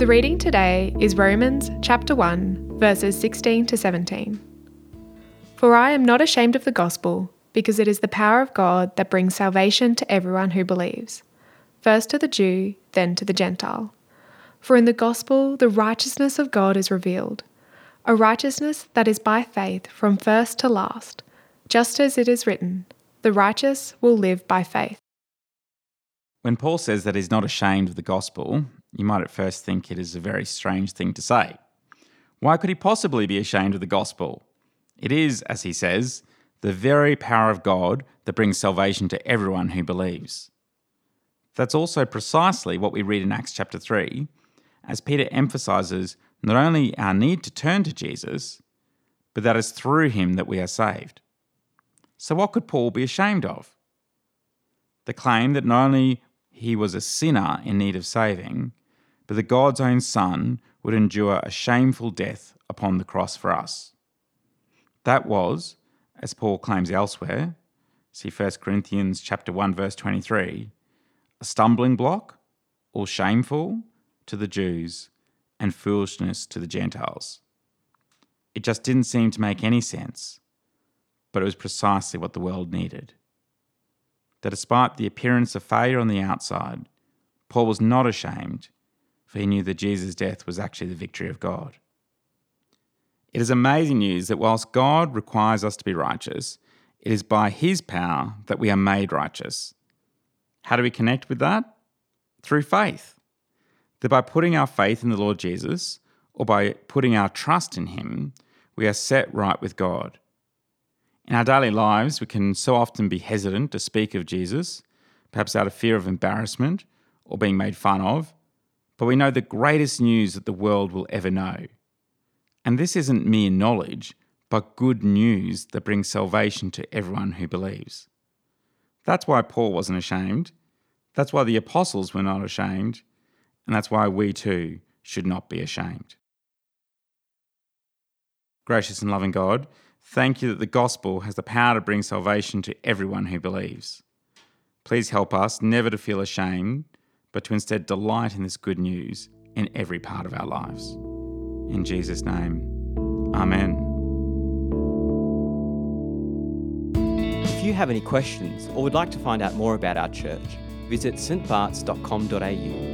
The reading today is Romans chapter 1, verses 16 to 17. For I am not ashamed of the gospel, because it is the power of God that brings salvation to everyone who believes, first to the Jew, then to the Gentile. For in the gospel the righteousness of God is revealed, a righteousness that is by faith from first to last, just as it is written, the righteous will live by faith. When Paul says that he's not ashamed of the gospel, you might at first think it is a very strange thing to say. Why could he possibly be ashamed of the gospel? It is, as he says, the very power of God that brings salvation to everyone who believes. That's also precisely what we read in Acts chapter 3, as Peter emphasizes not only our need to turn to Jesus, but that it's through him that we are saved. So, what could Paul be ashamed of? The claim that not only he was a sinner in need of saving, but that God's own Son would endure a shameful death upon the cross for us. That was, as Paul claims elsewhere, see 1 Corinthians chapter 1 verse 23, a stumbling block or shameful to the Jews and foolishness to the Gentiles. It just didn't seem to make any sense, but it was precisely what the world needed that despite the appearance of failure on the outside, Paul was not ashamed, for he knew that Jesus' death was actually the victory of God. It is amazing news that whilst God requires us to be righteous, it is by his power that we are made righteous. How do we connect with that? Through faith. That by putting our faith in the Lord Jesus, or by putting our trust in him, we are set right with God. In our daily lives, we can so often be hesitant to speak of Jesus, perhaps out of fear of embarrassment or being made fun of, but we know the greatest news that the world will ever know. And this isn't mere knowledge, but good news that brings salvation to everyone who believes. That's why Paul wasn't ashamed. That's why the apostles were not ashamed. And that's why we too should not be ashamed. Gracious and loving God, Thank you that the gospel has the power to bring salvation to everyone who believes. Please help us never to feel ashamed, but to instead delight in this good news in every part of our lives. In Jesus' name, Amen. If you have any questions or would like to find out more about our church, visit stbarts.com.au